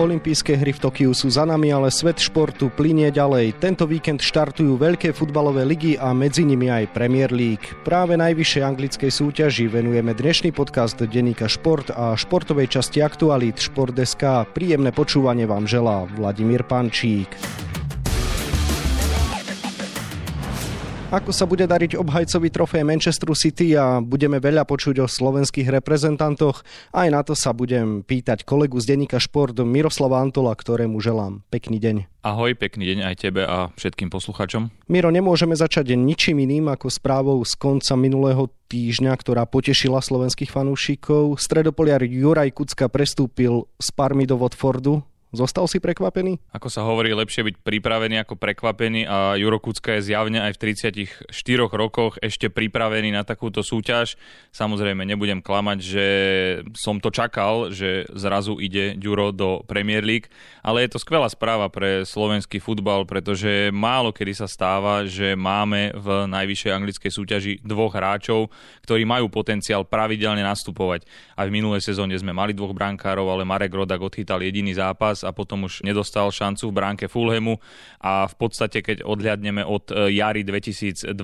Olympijské hry v Tokiu sú za nami, ale svet športu plinie ďalej. Tento víkend štartujú veľké futbalové ligy a medzi nimi aj Premier League. Práve najvyššej anglickej súťaži venujeme dnešný podcast denníka Šport a športovej časti aktualít Šport.sk. Príjemné počúvanie vám želá Vladimír Pančík. Ako sa bude dariť obhajcovi trofej Manchesteru City a budeme veľa počuť o slovenských reprezentantoch. Aj na to sa budem pýtať kolegu z denníka Šport Miroslava Antola, ktorému želám pekný deň. Ahoj, pekný deň aj tebe a všetkým poslucháčom. Miro, nemôžeme začať ničím iným ako správou z konca minulého týždňa, ktorá potešila slovenských fanúšikov. Stredopoliar Juraj Kucka prestúpil z Parmy do Watfordu Zostal si prekvapený? Ako sa hovorí, lepšie byť pripravený ako prekvapený a Juro Kucka je zjavne aj v 34 rokoch ešte pripravený na takúto súťaž. Samozrejme, nebudem klamať, že som to čakal, že zrazu ide Juro do Premier League, ale je to skvelá správa pre slovenský futbal, pretože málo kedy sa stáva, že máme v najvyššej anglickej súťaži dvoch hráčov, ktorí majú potenciál pravidelne nastupovať. Aj v minulej sezóne sme mali dvoch brankárov, ale Marek Rodak odchytal jediný zápas a potom už nedostal šancu v bránke Fulhamu a v podstate keď odhľadneme od e, jary 2020,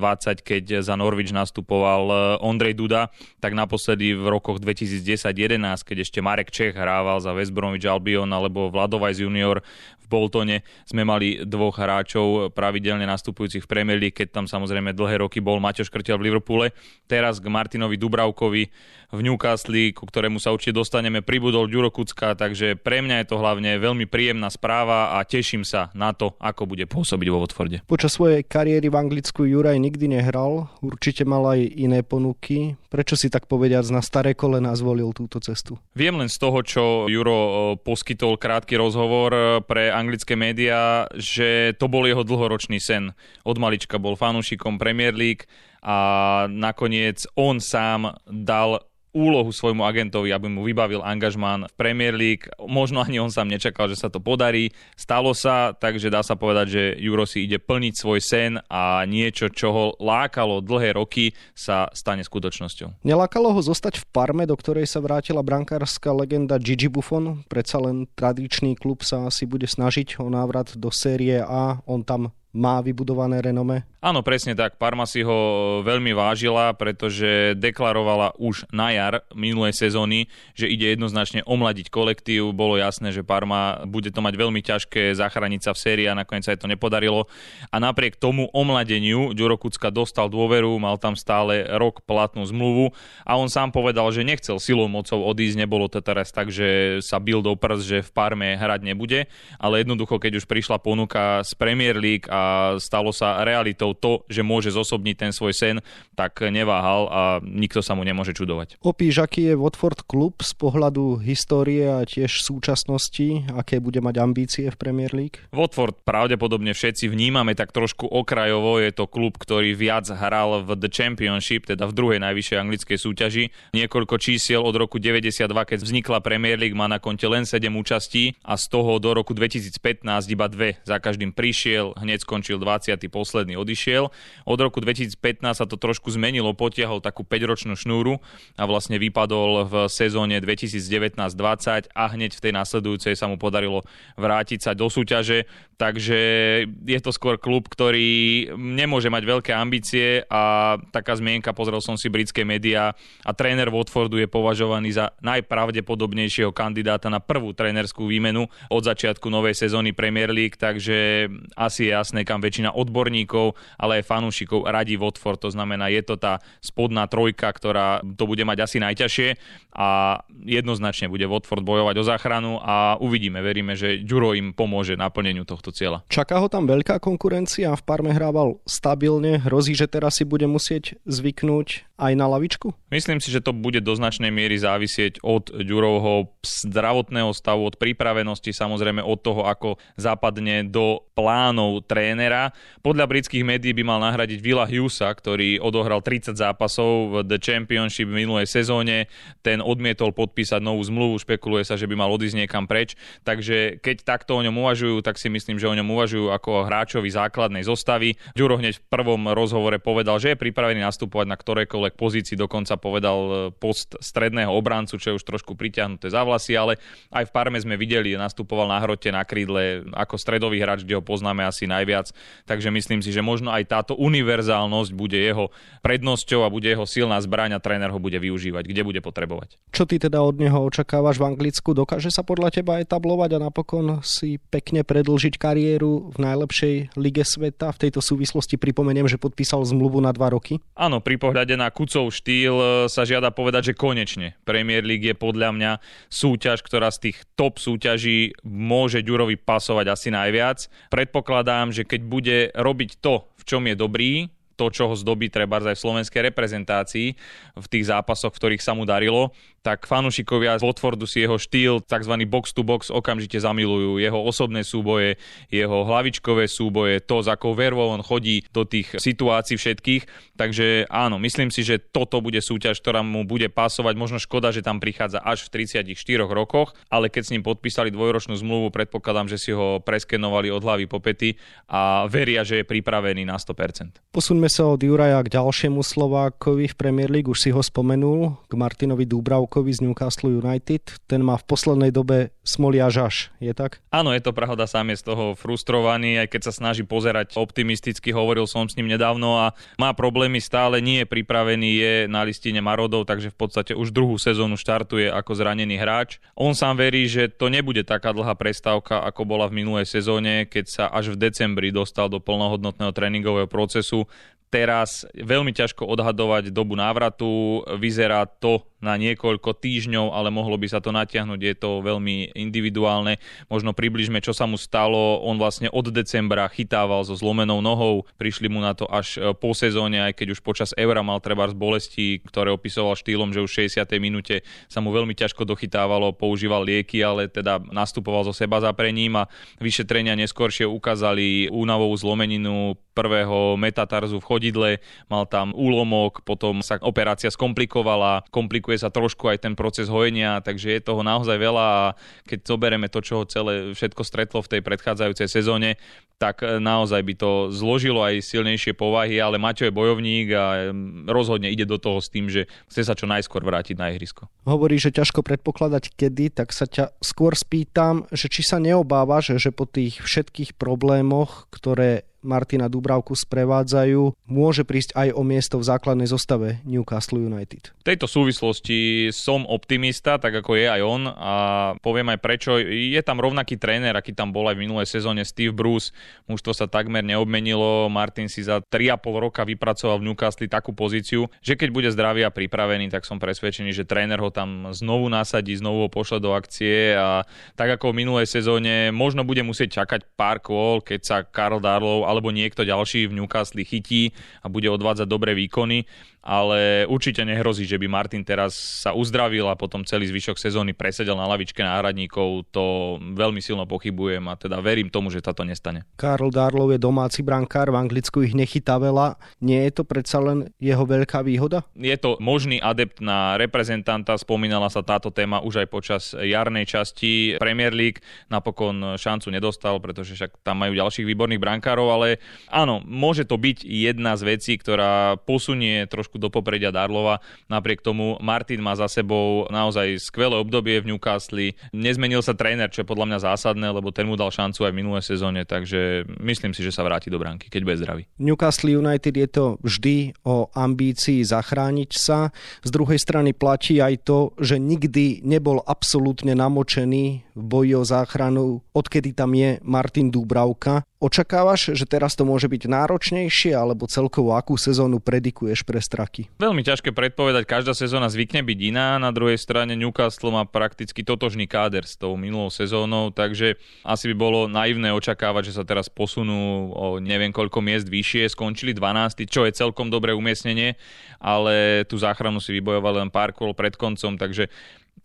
keď za Norwich nastupoval e, Ondrej Duda, tak naposledy v rokoch 2010-11, keď ešte Marek Čech hrával za West Bromwich Albion alebo Vladovajs junior v Boltone, sme mali dvoch hráčov pravidelne nastupujúcich v Premier League, keď tam samozrejme dlhé roky bol Maťo Škrtel v Liverpoole. Teraz k Martinovi Dubravkovi v Newcastle, ku ktorému sa určite dostaneme, pribudol Ďuro Kucka, takže pre mňa je to hlavne veľmi príjemná správa a teším sa na to, ako bude pôsobiť vo Watforde. Počas svojej kariéry v Anglicku Juraj nikdy nehral, určite mal aj iné ponuky. Prečo si tak povediac na staré kolena zvolil túto cestu? Viem len z toho, čo Juro poskytol krátky rozhovor pre anglické médiá, že to bol jeho dlhoročný sen. Od malička bol fanúšikom Premier League a nakoniec on sám dal úlohu svojmu agentovi, aby mu vybavil angažmán v Premier League. Možno ani on sám nečakal, že sa to podarí. Stalo sa, takže dá sa povedať, že Juro si ide plniť svoj sen a niečo, čo ho lákalo dlhé roky, sa stane skutočnosťou. Nelákalo ho zostať v Parme, do ktorej sa vrátila brankárska legenda Gigi Buffon. Predsa len tradičný klub sa asi bude snažiť o návrat do série A. On tam má vybudované renome? Áno, presne tak. Parma si ho veľmi vážila, pretože deklarovala už na jar minulej sezóny, že ide jednoznačne omladiť kolektív. Bolo jasné, že Parma bude to mať veľmi ťažké zachrániť sa v sérii a nakoniec sa to nepodarilo. A napriek tomu omladeniu Ďuro Kucka dostal dôveru, mal tam stále rok platnú zmluvu a on sám povedal, že nechcel silou mocou odísť. Nebolo to teraz tak, že sa bil do prs, že v Parme hrať nebude, ale jednoducho, keď už prišla ponuka z Premier League a stalo sa realitou to, že môže zosobniť ten svoj sen, tak neváhal a nikto sa mu nemôže čudovať. Opíš, aký je Watford klub z pohľadu histórie a tiež súčasnosti, aké bude mať ambície v Premier League? Watford pravdepodobne všetci vnímame tak trošku okrajovo, je to klub, ktorý viac hral v The Championship, teda v druhej najvyššej anglickej súťaži. Niekoľko čísiel od roku 92, keď vznikla Premier League, má na konte len 7 účastí a z toho do roku 2015 iba dve. Za každým prišiel, hneď skončil 20. posledný, odišiel. Od roku 2015 sa to trošku zmenilo, potiahol takú 5-ročnú šnúru a vlastne vypadol v sezóne 2019-20 a hneď v tej následujúcej sa mu podarilo vrátiť sa do súťaže. Takže je to skôr klub, ktorý nemôže mať veľké ambície a taká zmienka, pozrel som si britské médiá a tréner Watfordu je považovaný za najpravdepodobnejšieho kandidáta na prvú trénerskú výmenu od začiatku novej sezóny Premier League, takže asi je jasné, kam väčšina odborníkov ale aj fanúšikov radí Watford. To znamená, je to tá spodná trojka, ktorá to bude mať asi najťažšie a jednoznačne bude Watford bojovať o záchranu a uvidíme, veríme, že Ďuro im pomôže naplneniu tohto cieľa. Čaká ho tam veľká konkurencia, v Parme hrával stabilne, hrozí, že teraz si bude musieť zvyknúť aj na lavičku? Myslím si, že to bude do značnej miery závisieť od Ďurovho zdravotného stavu, od pripravenosti, samozrejme od toho, ako zapadne do plánov trénera. Podľa britských médií by mal nahradiť Villa Hughesa, ktorý odohral 30 zápasov v The Championship v minulej sezóne. Ten odmietol podpísať novú zmluvu, špekuluje sa, že by mal odísť niekam preč. Takže keď takto o ňom uvažujú, tak si myslím, že o ňom uvažujú ako hráčovi základnej zostavy. Ďuro hneď v prvom rozhovore povedal, že je pripravený nastupovať na ktorékoľvek akejkoľvek pozícii, dokonca povedal e, post stredného obrancu, čo je už trošku pritiahnuté za vlasy, ale aj v Parme sme videli, nastupoval na hrote na krídle ako stredový hráč, kde ho poznáme asi najviac, takže myslím si, že možno aj táto univerzálnosť bude jeho prednosťou a bude jeho silná zbraň a tréner ho bude využívať, kde bude potrebovať. Čo ty teda od neho očakávaš v Anglicku? Dokáže sa podľa teba etablovať a napokon si pekne predlžiť kariéru v najlepšej lige sveta? V tejto súvislosti pripomeniem, že podpísal zmluvu na dva roky. Áno, pri pohľade na Kucov štýl e, sa žiada povedať, že konečne Premier League je podľa mňa súťaž, ktorá z tých top súťaží môže Ďurovi pasovať asi najviac. Predpokladám, že keď bude robiť to, v čom je dobrý, to, čo ho zdobí treba aj v slovenskej reprezentácii v tých zápasoch, v ktorých sa mu darilo, tak fanúšikovia z Watfordu si jeho štýl, tzv. box to box, okamžite zamilujú. Jeho osobné súboje, jeho hlavičkové súboje, to, s akou vervou on chodí do tých situácií všetkých. Takže áno, myslím si, že toto bude súťaž, ktorá mu bude pasovať. Možno škoda, že tam prichádza až v 34 rokoch, ale keď s ním podpísali dvojročnú zmluvu, predpokladám, že si ho preskenovali od hlavy po pety a veria, že je pripravený na 100%. Posuňme sa od Juraja k ďalšiemu Slovákovi v Premier League, už si ho spomenul, k Martinovi Dúbravkovi Lukakovi z Newcastle United. Ten má v poslednej dobe smolia žaž, je tak? Áno, je to pravda, sám je z toho frustrovaný, aj keď sa snaží pozerať optimisticky, hovoril som s ním nedávno a má problémy stále, nie je pripravený, je na listine Marodov, takže v podstate už druhú sezónu štartuje ako zranený hráč. On sám verí, že to nebude taká dlhá prestávka, ako bola v minulej sezóne, keď sa až v decembri dostal do plnohodnotného tréningového procesu teraz veľmi ťažko odhadovať dobu návratu. Vyzerá to na niekoľko týždňov, ale mohlo by sa to natiahnuť, je to veľmi individuálne. Možno približme, čo sa mu stalo. On vlastne od decembra chytával so zlomenou nohou, prišli mu na to až e, po sezóne, aj keď už počas Eura mal treba z bolesti, ktoré opisoval štýlom, že už v 60. minúte sa mu veľmi ťažko dochytávalo, používal lieky, ale teda nastupoval zo seba zaprením a vyšetrenia neskôršie ukázali únavovú zlomeninu prvého metatarzu v chodidle, mal tam úlomok, potom sa operácia skomplikovala, komplikuje sa trošku aj ten proces hojenia, takže je toho naozaj veľa a keď zoberieme to, čo ho celé všetko stretlo v tej predchádzajúcej sezóne, tak e, naozaj by to zložilo aj silnejšie povahy, ale Maťo je bojovník a rozhodne ide do toho s tým, že chce sa čo najskôr vrátiť na ihrisko. Hovorí, že ťažko predpokladať kedy, tak sa ťa skôr spýtam, že či sa neobávaš, že po tých všetkých problémoch, ktoré Martina Dubravku sprevádzajú, môže prísť aj o miesto v základnej zostave Newcastle United. V tejto súvislosti som optimista, tak ako je aj on a poviem aj prečo. Je tam rovnaký tréner, aký tam bol aj v minulej sezóne Steve Bruce. Mužstvo sa takmer neobmenilo. Martin si za 3,5 roka vypracoval v Newcastle takú pozíciu, že keď bude zdravý a pripravený, tak som presvedčený, že tréner ho tam znovu nasadí, znovu ho pošle do akcie a tak ako v minulej sezóne možno bude musieť čakať pár kôl, keď sa Karl Darlow alebo niekto ďalší v Newcastle chytí a bude odvádzať dobré výkony ale určite nehrozí, že by Martin teraz sa uzdravil a potom celý zvyšok sezóny presedel na lavičke náhradníkov. To veľmi silno pochybujem a teda verím tomu, že táto nestane. Karl Darlow je domáci brankár, v Anglicku ich nechytá veľa. Nie je to predsa len jeho veľká výhoda? Je to možný adept na reprezentanta, spomínala sa táto téma už aj počas jarnej časti Premier League. Napokon šancu nedostal, pretože však tam majú ďalších výborných brankárov, ale áno, môže to byť jedna z vecí, ktorá posunie trošku trošku do popredia Darlova. Napriek tomu Martin má za sebou naozaj skvelé obdobie v Newcastle. Nezmenil sa tréner, čo je podľa mňa zásadné, lebo ten mu dal šancu aj v minulé sezóne, takže myslím si, že sa vráti do bránky, keď bude zdravý. Newcastle United je to vždy o ambícii zachrániť sa. Z druhej strany platí aj to, že nikdy nebol absolútne namočený v boji o záchranu, odkedy tam je Martin Dúbravka. Očakávaš, že teraz to môže byť náročnejšie, alebo celkovo akú sezónu predikuješ pre straky? Veľmi ťažké predpovedať, každá sezóna zvykne byť iná, na druhej strane Newcastle má prakticky totožný káder s tou minulou sezónou, takže asi by bolo naivné očakávať, že sa teraz posunú o neviem koľko miest vyššie, skončili 12, čo je celkom dobré umiestnenie, ale tú záchranu si vybojovali len pár kôl pred koncom, takže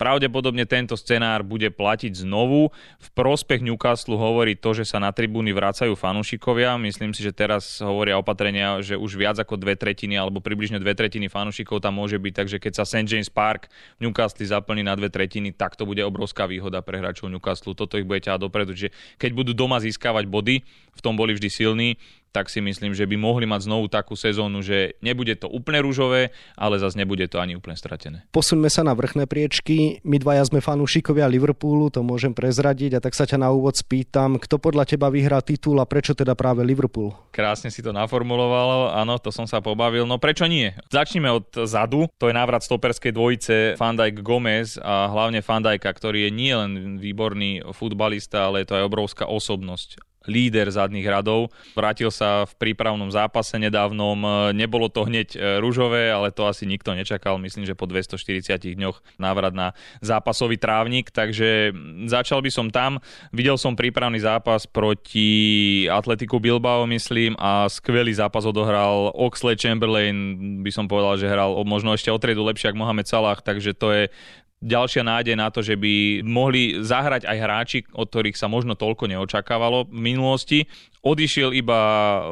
Pravdepodobne tento scenár bude platiť znovu. V prospech Newcastle hovorí to, že sa na tribúny vracajú fanúšikovia. Myslím si, že teraz hovoria opatrenia, že už viac ako dve tretiny alebo približne dve tretiny fanúšikov tam môže byť, takže keď sa St. James Park v Newcastle zaplní na dve tretiny, tak to bude obrovská výhoda pre hráčov Newcastle. Toto ich bude ťahať dopredu, že keď budú doma získavať body, v tom boli vždy silní, tak si myslím, že by mohli mať znovu takú sezónu, že nebude to úplne rúžové, ale zase nebude to ani úplne stratené. Posuňme sa na vrchné priečky. My dvaja sme fanúšikovia Liverpoolu, to môžem prezradiť a tak sa ťa na úvod spýtam, kto podľa teba vyhrá titul a prečo teda práve Liverpool? Krásne si to naformuloval, áno, to som sa pobavil. No prečo nie? Začneme od zadu, to je návrat stoperskej dvojice Van Dijk Gomez a hlavne Van Dijka, ktorý je nielen výborný futbalista, ale je to aj obrovská osobnosť líder zadných radov. Vrátil sa v prípravnom zápase nedávnom. Nebolo to hneď e, rúžové, ale to asi nikto nečakal. Myslím, že po 240 dňoch návrat na zápasový trávnik. Takže začal by som tam. Videl som prípravný zápas proti Atletiku Bilbao, myslím, a skvelý zápas odohral Oxley Chamberlain. By som povedal, že hral možno ešte o triedu lepšie ako Mohamed Salah, takže to je ďalšia nádej na to, že by mohli zahrať aj hráči, od ktorých sa možno toľko neočakávalo v minulosti. Odišiel iba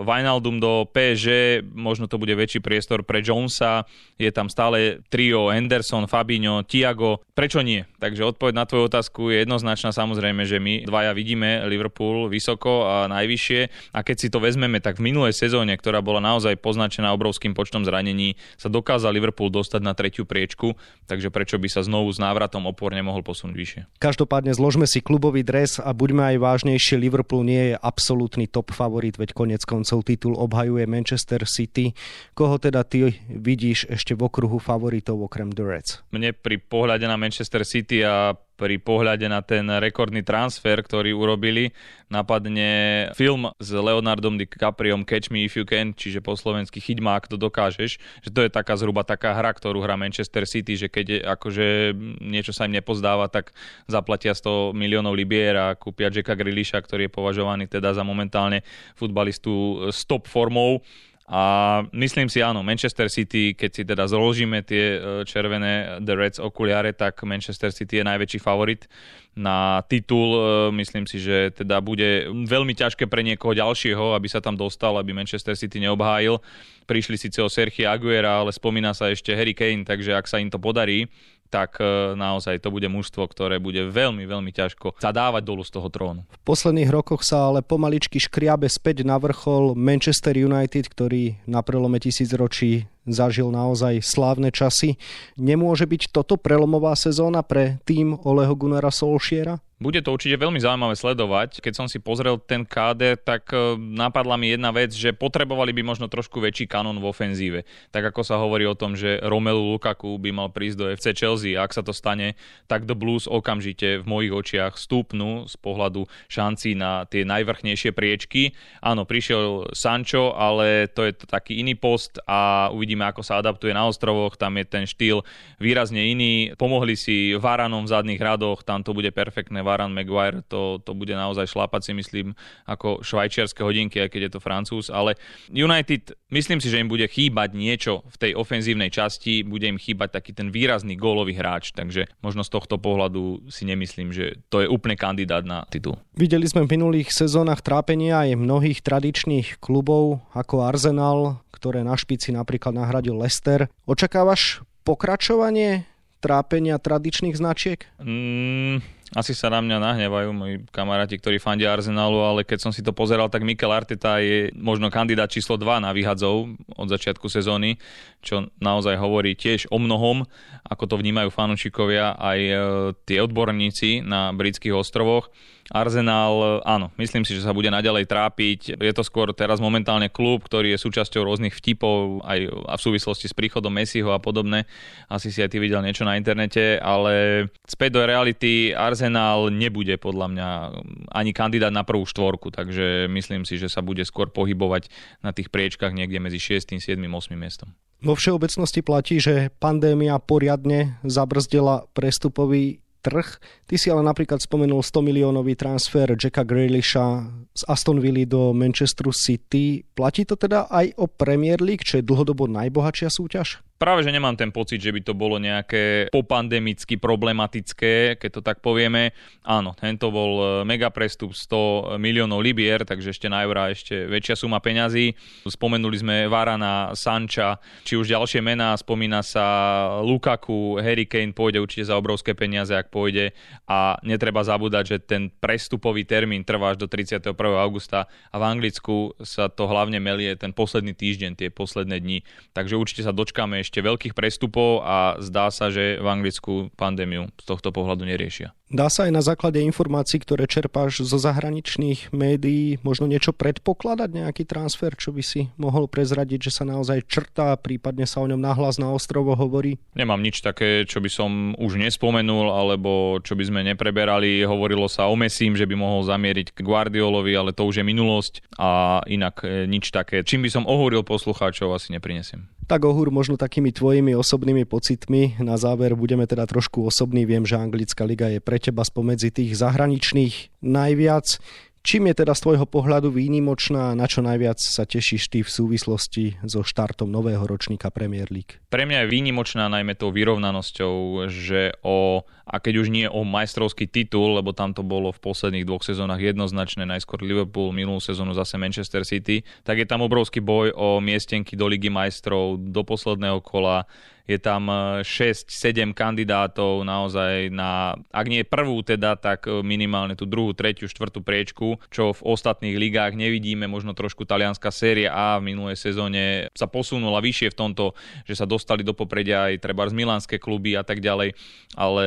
Wijnaldum do PSG, možno to bude väčší priestor pre Jonesa, je tam stále trio Henderson, Fabinho, Tiago. Prečo nie? Takže odpoveď na tvoju otázku je jednoznačná. Samozrejme, že my dvaja vidíme Liverpool vysoko a najvyššie. A keď si to vezmeme, tak v minulej sezóne, ktorá bola naozaj poznačená obrovským počtom zranení, sa dokázal Liverpool dostať na tretiu priečku, takže prečo by sa znovu s návratom opor nemohol posunúť vyššie. Každopádne zložme si klubový dres a buďme aj vážnejšie, Liverpool nie je absolútny top top favorit, veď konec koncov titul obhajuje Manchester City. Koho teda ty vidíš ešte v okruhu favoritov okrem The Reds? Mne pri pohľade na Manchester City a pri pohľade na ten rekordný transfer, ktorý urobili, napadne film s Leonardom DiCapriom Catch Me If You Can, čiže po slovensky Chyť ma, ak to dokážeš, že to je taká zhruba taká hra, ktorú hrá Manchester City, že keď akože niečo sa im nepozdáva, tak zaplatia 100 miliónov libier a kúpia Jacka Grealisha, ktorý je považovaný teda za momentálne futbalistu s top formou a myslím si, áno, Manchester City, keď si teda zložíme tie e, červené The Reds okuliare, tak Manchester City je najväčší favorit na titul. E, myslím si, že teda bude veľmi ťažké pre niekoho ďalšieho, aby sa tam dostal, aby Manchester City neobhájil. Prišli síce o Sergio Aguera, ale spomína sa ešte Harry Kane, takže ak sa im to podarí, tak e, naozaj to bude mužstvo, ktoré bude veľmi, veľmi ťažko zadávať dolu z toho trónu. V posledných rokoch sa ale pomaličky škriabe späť na vrchol Manchester United, ktorý na prelome tisícročí zažil naozaj slávne časy. Nemôže byť toto prelomová sezóna pre tým Oleho Gunnara Solšiera? Bude to určite veľmi zaujímavé sledovať. Keď som si pozrel ten KD, tak e, napadla mi jedna vec, že potrebovali by možno trošku väčší kanon v ofenzíve. Tak ako sa hovorí o tom, že Romelu Lukaku by mal prísť do FC Chelsea. Ak sa to stane, tak The Blues okamžite v mojich očiach stúpnú z pohľadu šancí na tie najvrchnejšie priečky. Áno, prišiel Sancho, ale to je to taký iný post a uvidíme, ako sa adaptuje na ostrovoch. Tam je ten štýl výrazne iný. Pomohli si Varanom v zadných radoch, tam to bude perfektné Varan Maguire, to, to bude naozaj šlapať si myslím ako švajčiarske hodinky, aj keď je to francúz, ale United, myslím si, že im bude chýbať niečo v tej ofenzívnej časti, bude im chýbať taký ten výrazný gólový hráč, takže možno z tohto pohľadu si nemyslím, že to je úplne kandidát na titul. Videli sme v minulých sezónach trápenia aj mnohých tradičných klubov ako Arsenal, ktoré na špici napríklad nahradil Leicester. Očakávaš pokračovanie trápenia tradičných značiek? Mm, asi sa na mňa nahnevajú moji kamaráti, ktorí fandia Arsenalu, ale keď som si to pozeral, tak Mikel Arteta je možno kandidát číslo 2 na výhadzov od začiatku sezóny, čo naozaj hovorí tiež o mnohom, ako to vnímajú fanúšikovia aj e, tie odborníci na britských ostrovoch. Arsenal, áno, myslím si, že sa bude naďalej trápiť. Je to skôr teraz momentálne klub, ktorý je súčasťou rôznych vtipov aj v súvislosti s príchodom Messiho a podobne. Asi si aj ty videl niečo na internete, ale späť do reality Arsenal nebude podľa mňa ani kandidát na prvú štvorku, takže myslím si, že sa bude skôr pohybovať na tých priečkách niekde medzi 6., 7., 8. miestom. Vo všeobecnosti platí, že pandémia poriadne zabrzdila prestupový trh. Ty si ale napríklad spomenul 100 miliónový transfer Jacka Grealisha z Aston Villa do Manchesteru City. Platí to teda aj o Premier League, čo je dlhodobo najbohatšia súťaž? Práve, že nemám ten pocit, že by to bolo nejaké popandemicky problematické, keď to tak povieme. Áno, tento bol e, mega prestup 100 miliónov libier, takže ešte na eurá ešte väčšia suma peňazí. Spomenuli sme Varana, Sanča, či už ďalšie mená, spomína sa Lukaku, Harry Kane pôjde určite za obrovské peniaze, ak pôjde a netreba zabúdať, že ten prestupový termín trvá až do 31. augusta a v Anglicku sa to hlavne melie ten posledný týždeň, tie posledné dni. Takže určite sa dočkáme veľkých prestupov a zdá sa, že v Anglicku pandémiu z tohto pohľadu neriešia. Dá sa aj na základe informácií, ktoré čerpáš zo zahraničných médií, možno niečo predpokladať, nejaký transfer, čo by si mohol prezradiť, že sa naozaj črtá, prípadne sa o ňom nahlas na ostrovo hovorí? Nemám nič také, čo by som už nespomenul, alebo čo by sme nepreberali. Hovorilo sa o Mesím, že by mohol zamieriť k Guardiolovi, ale to už je minulosť a inak e, nič také. Čím by som ohúril poslucháčov, asi neprinesiem. Tak ohúr možno takými tvojimi osobnými pocitmi. Na záver budeme teda trošku osobní. Viem, že anglická liga je pre teba spomedzi tých zahraničných najviac. Čím je teda z tvojho pohľadu výnimočná, na čo najviac sa tešíš ty v súvislosti so štartom nového ročníka Premier League? Pre mňa je výnimočná najmä tou vyrovnanosťou, že o, a keď už nie o majstrovský titul, lebo tam to bolo v posledných dvoch sezónach jednoznačné, najskôr Liverpool, minulú sezónu zase Manchester City, tak je tam obrovský boj o miestenky do Ligy majstrov, do posledného kola je tam 6-7 e, kandidátov naozaj na, ak nie prvú teda, tak e, minimálne tú druhú, tretiu, štvrtú priečku, čo v ostatných ligách nevidíme, možno trošku talianská séria A v minulej sezóne sa posunula vyššie v tomto, že sa dostali do popredia aj treba z milánske kluby a tak ďalej, ale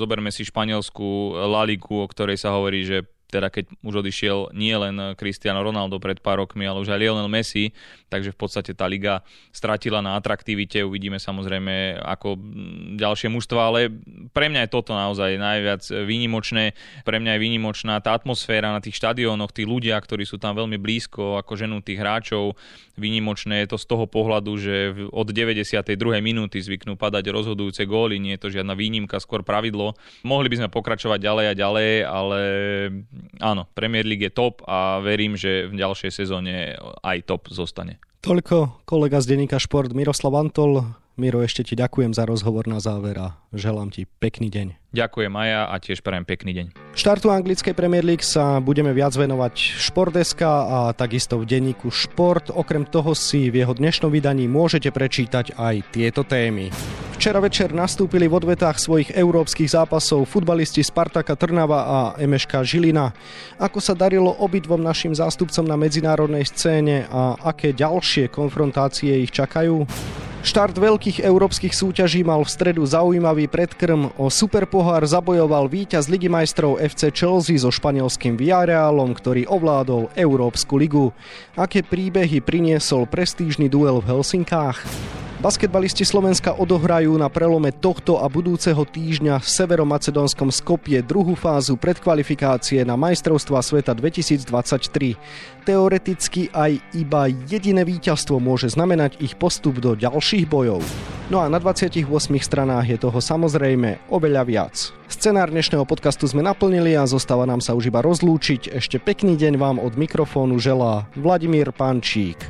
zoberme si španielskú La Ligu, o ktorej sa hovorí, že teda keď už odišiel nie len Cristiano Ronaldo pred pár rokmi, ale už aj Lionel Messi, takže v podstate tá liga stratila na atraktivite, uvidíme samozrejme ako ďalšie mužstva, ale pre mňa je toto naozaj najviac výnimočné, pre mňa je výnimočná tá atmosféra na tých štadiónoch, tí ľudia, ktorí sú tam veľmi blízko, ako ženú tých hráčov, výnimočné je to z toho pohľadu, že od 92. minúty zvyknú padať rozhodujúce góly, nie je to žiadna výnimka, skôr pravidlo. Mohli by sme pokračovať ďalej a ďalej, ale áno, Premier League je top a verím, že v ďalšej sezóne aj top zostane. Toľko kolega z denníka Šport Miroslav Antol. Miro, ešte ti ďakujem za rozhovor na záver a želám ti pekný deň. Ďakujem Maja a tiež prajem pekný deň. Štartu anglickej Premier League sa budeme viac venovať Športeska a takisto v denníku Šport. Okrem toho si v jeho dnešnom vydaní môžete prečítať aj tieto témy. Včera večer nastúpili v odvetách svojich európskych zápasov futbalisti Spartaka Trnava a MŠK Žilina. Ako sa darilo obidvom našim zástupcom na medzinárodnej scéne a aké ďalšie konfrontácie ich čakajú? Štart veľkých európskych súťaží mal v stredu zaujímavý predkrm. O superpohár zabojoval víťaz Ligy majstrov FC Chelsea so španielským Villarrealom, ktorý ovládol Európsku ligu. Aké príbehy priniesol prestížny duel v Helsinkách? Basketbalisti Slovenska odohrajú na prelome tohto a budúceho týždňa v severomacedónskom Skopie druhú fázu predkvalifikácie na majstrovstva sveta 2023. Teoreticky aj iba jediné víťazstvo môže znamenať ich postup do ďalších bojov. No a na 28 stranách je toho samozrejme oveľa viac. Scenár dnešného podcastu sme naplnili a zostáva nám sa už iba rozlúčiť. Ešte pekný deň vám od mikrofónu želá Vladimír Pančík.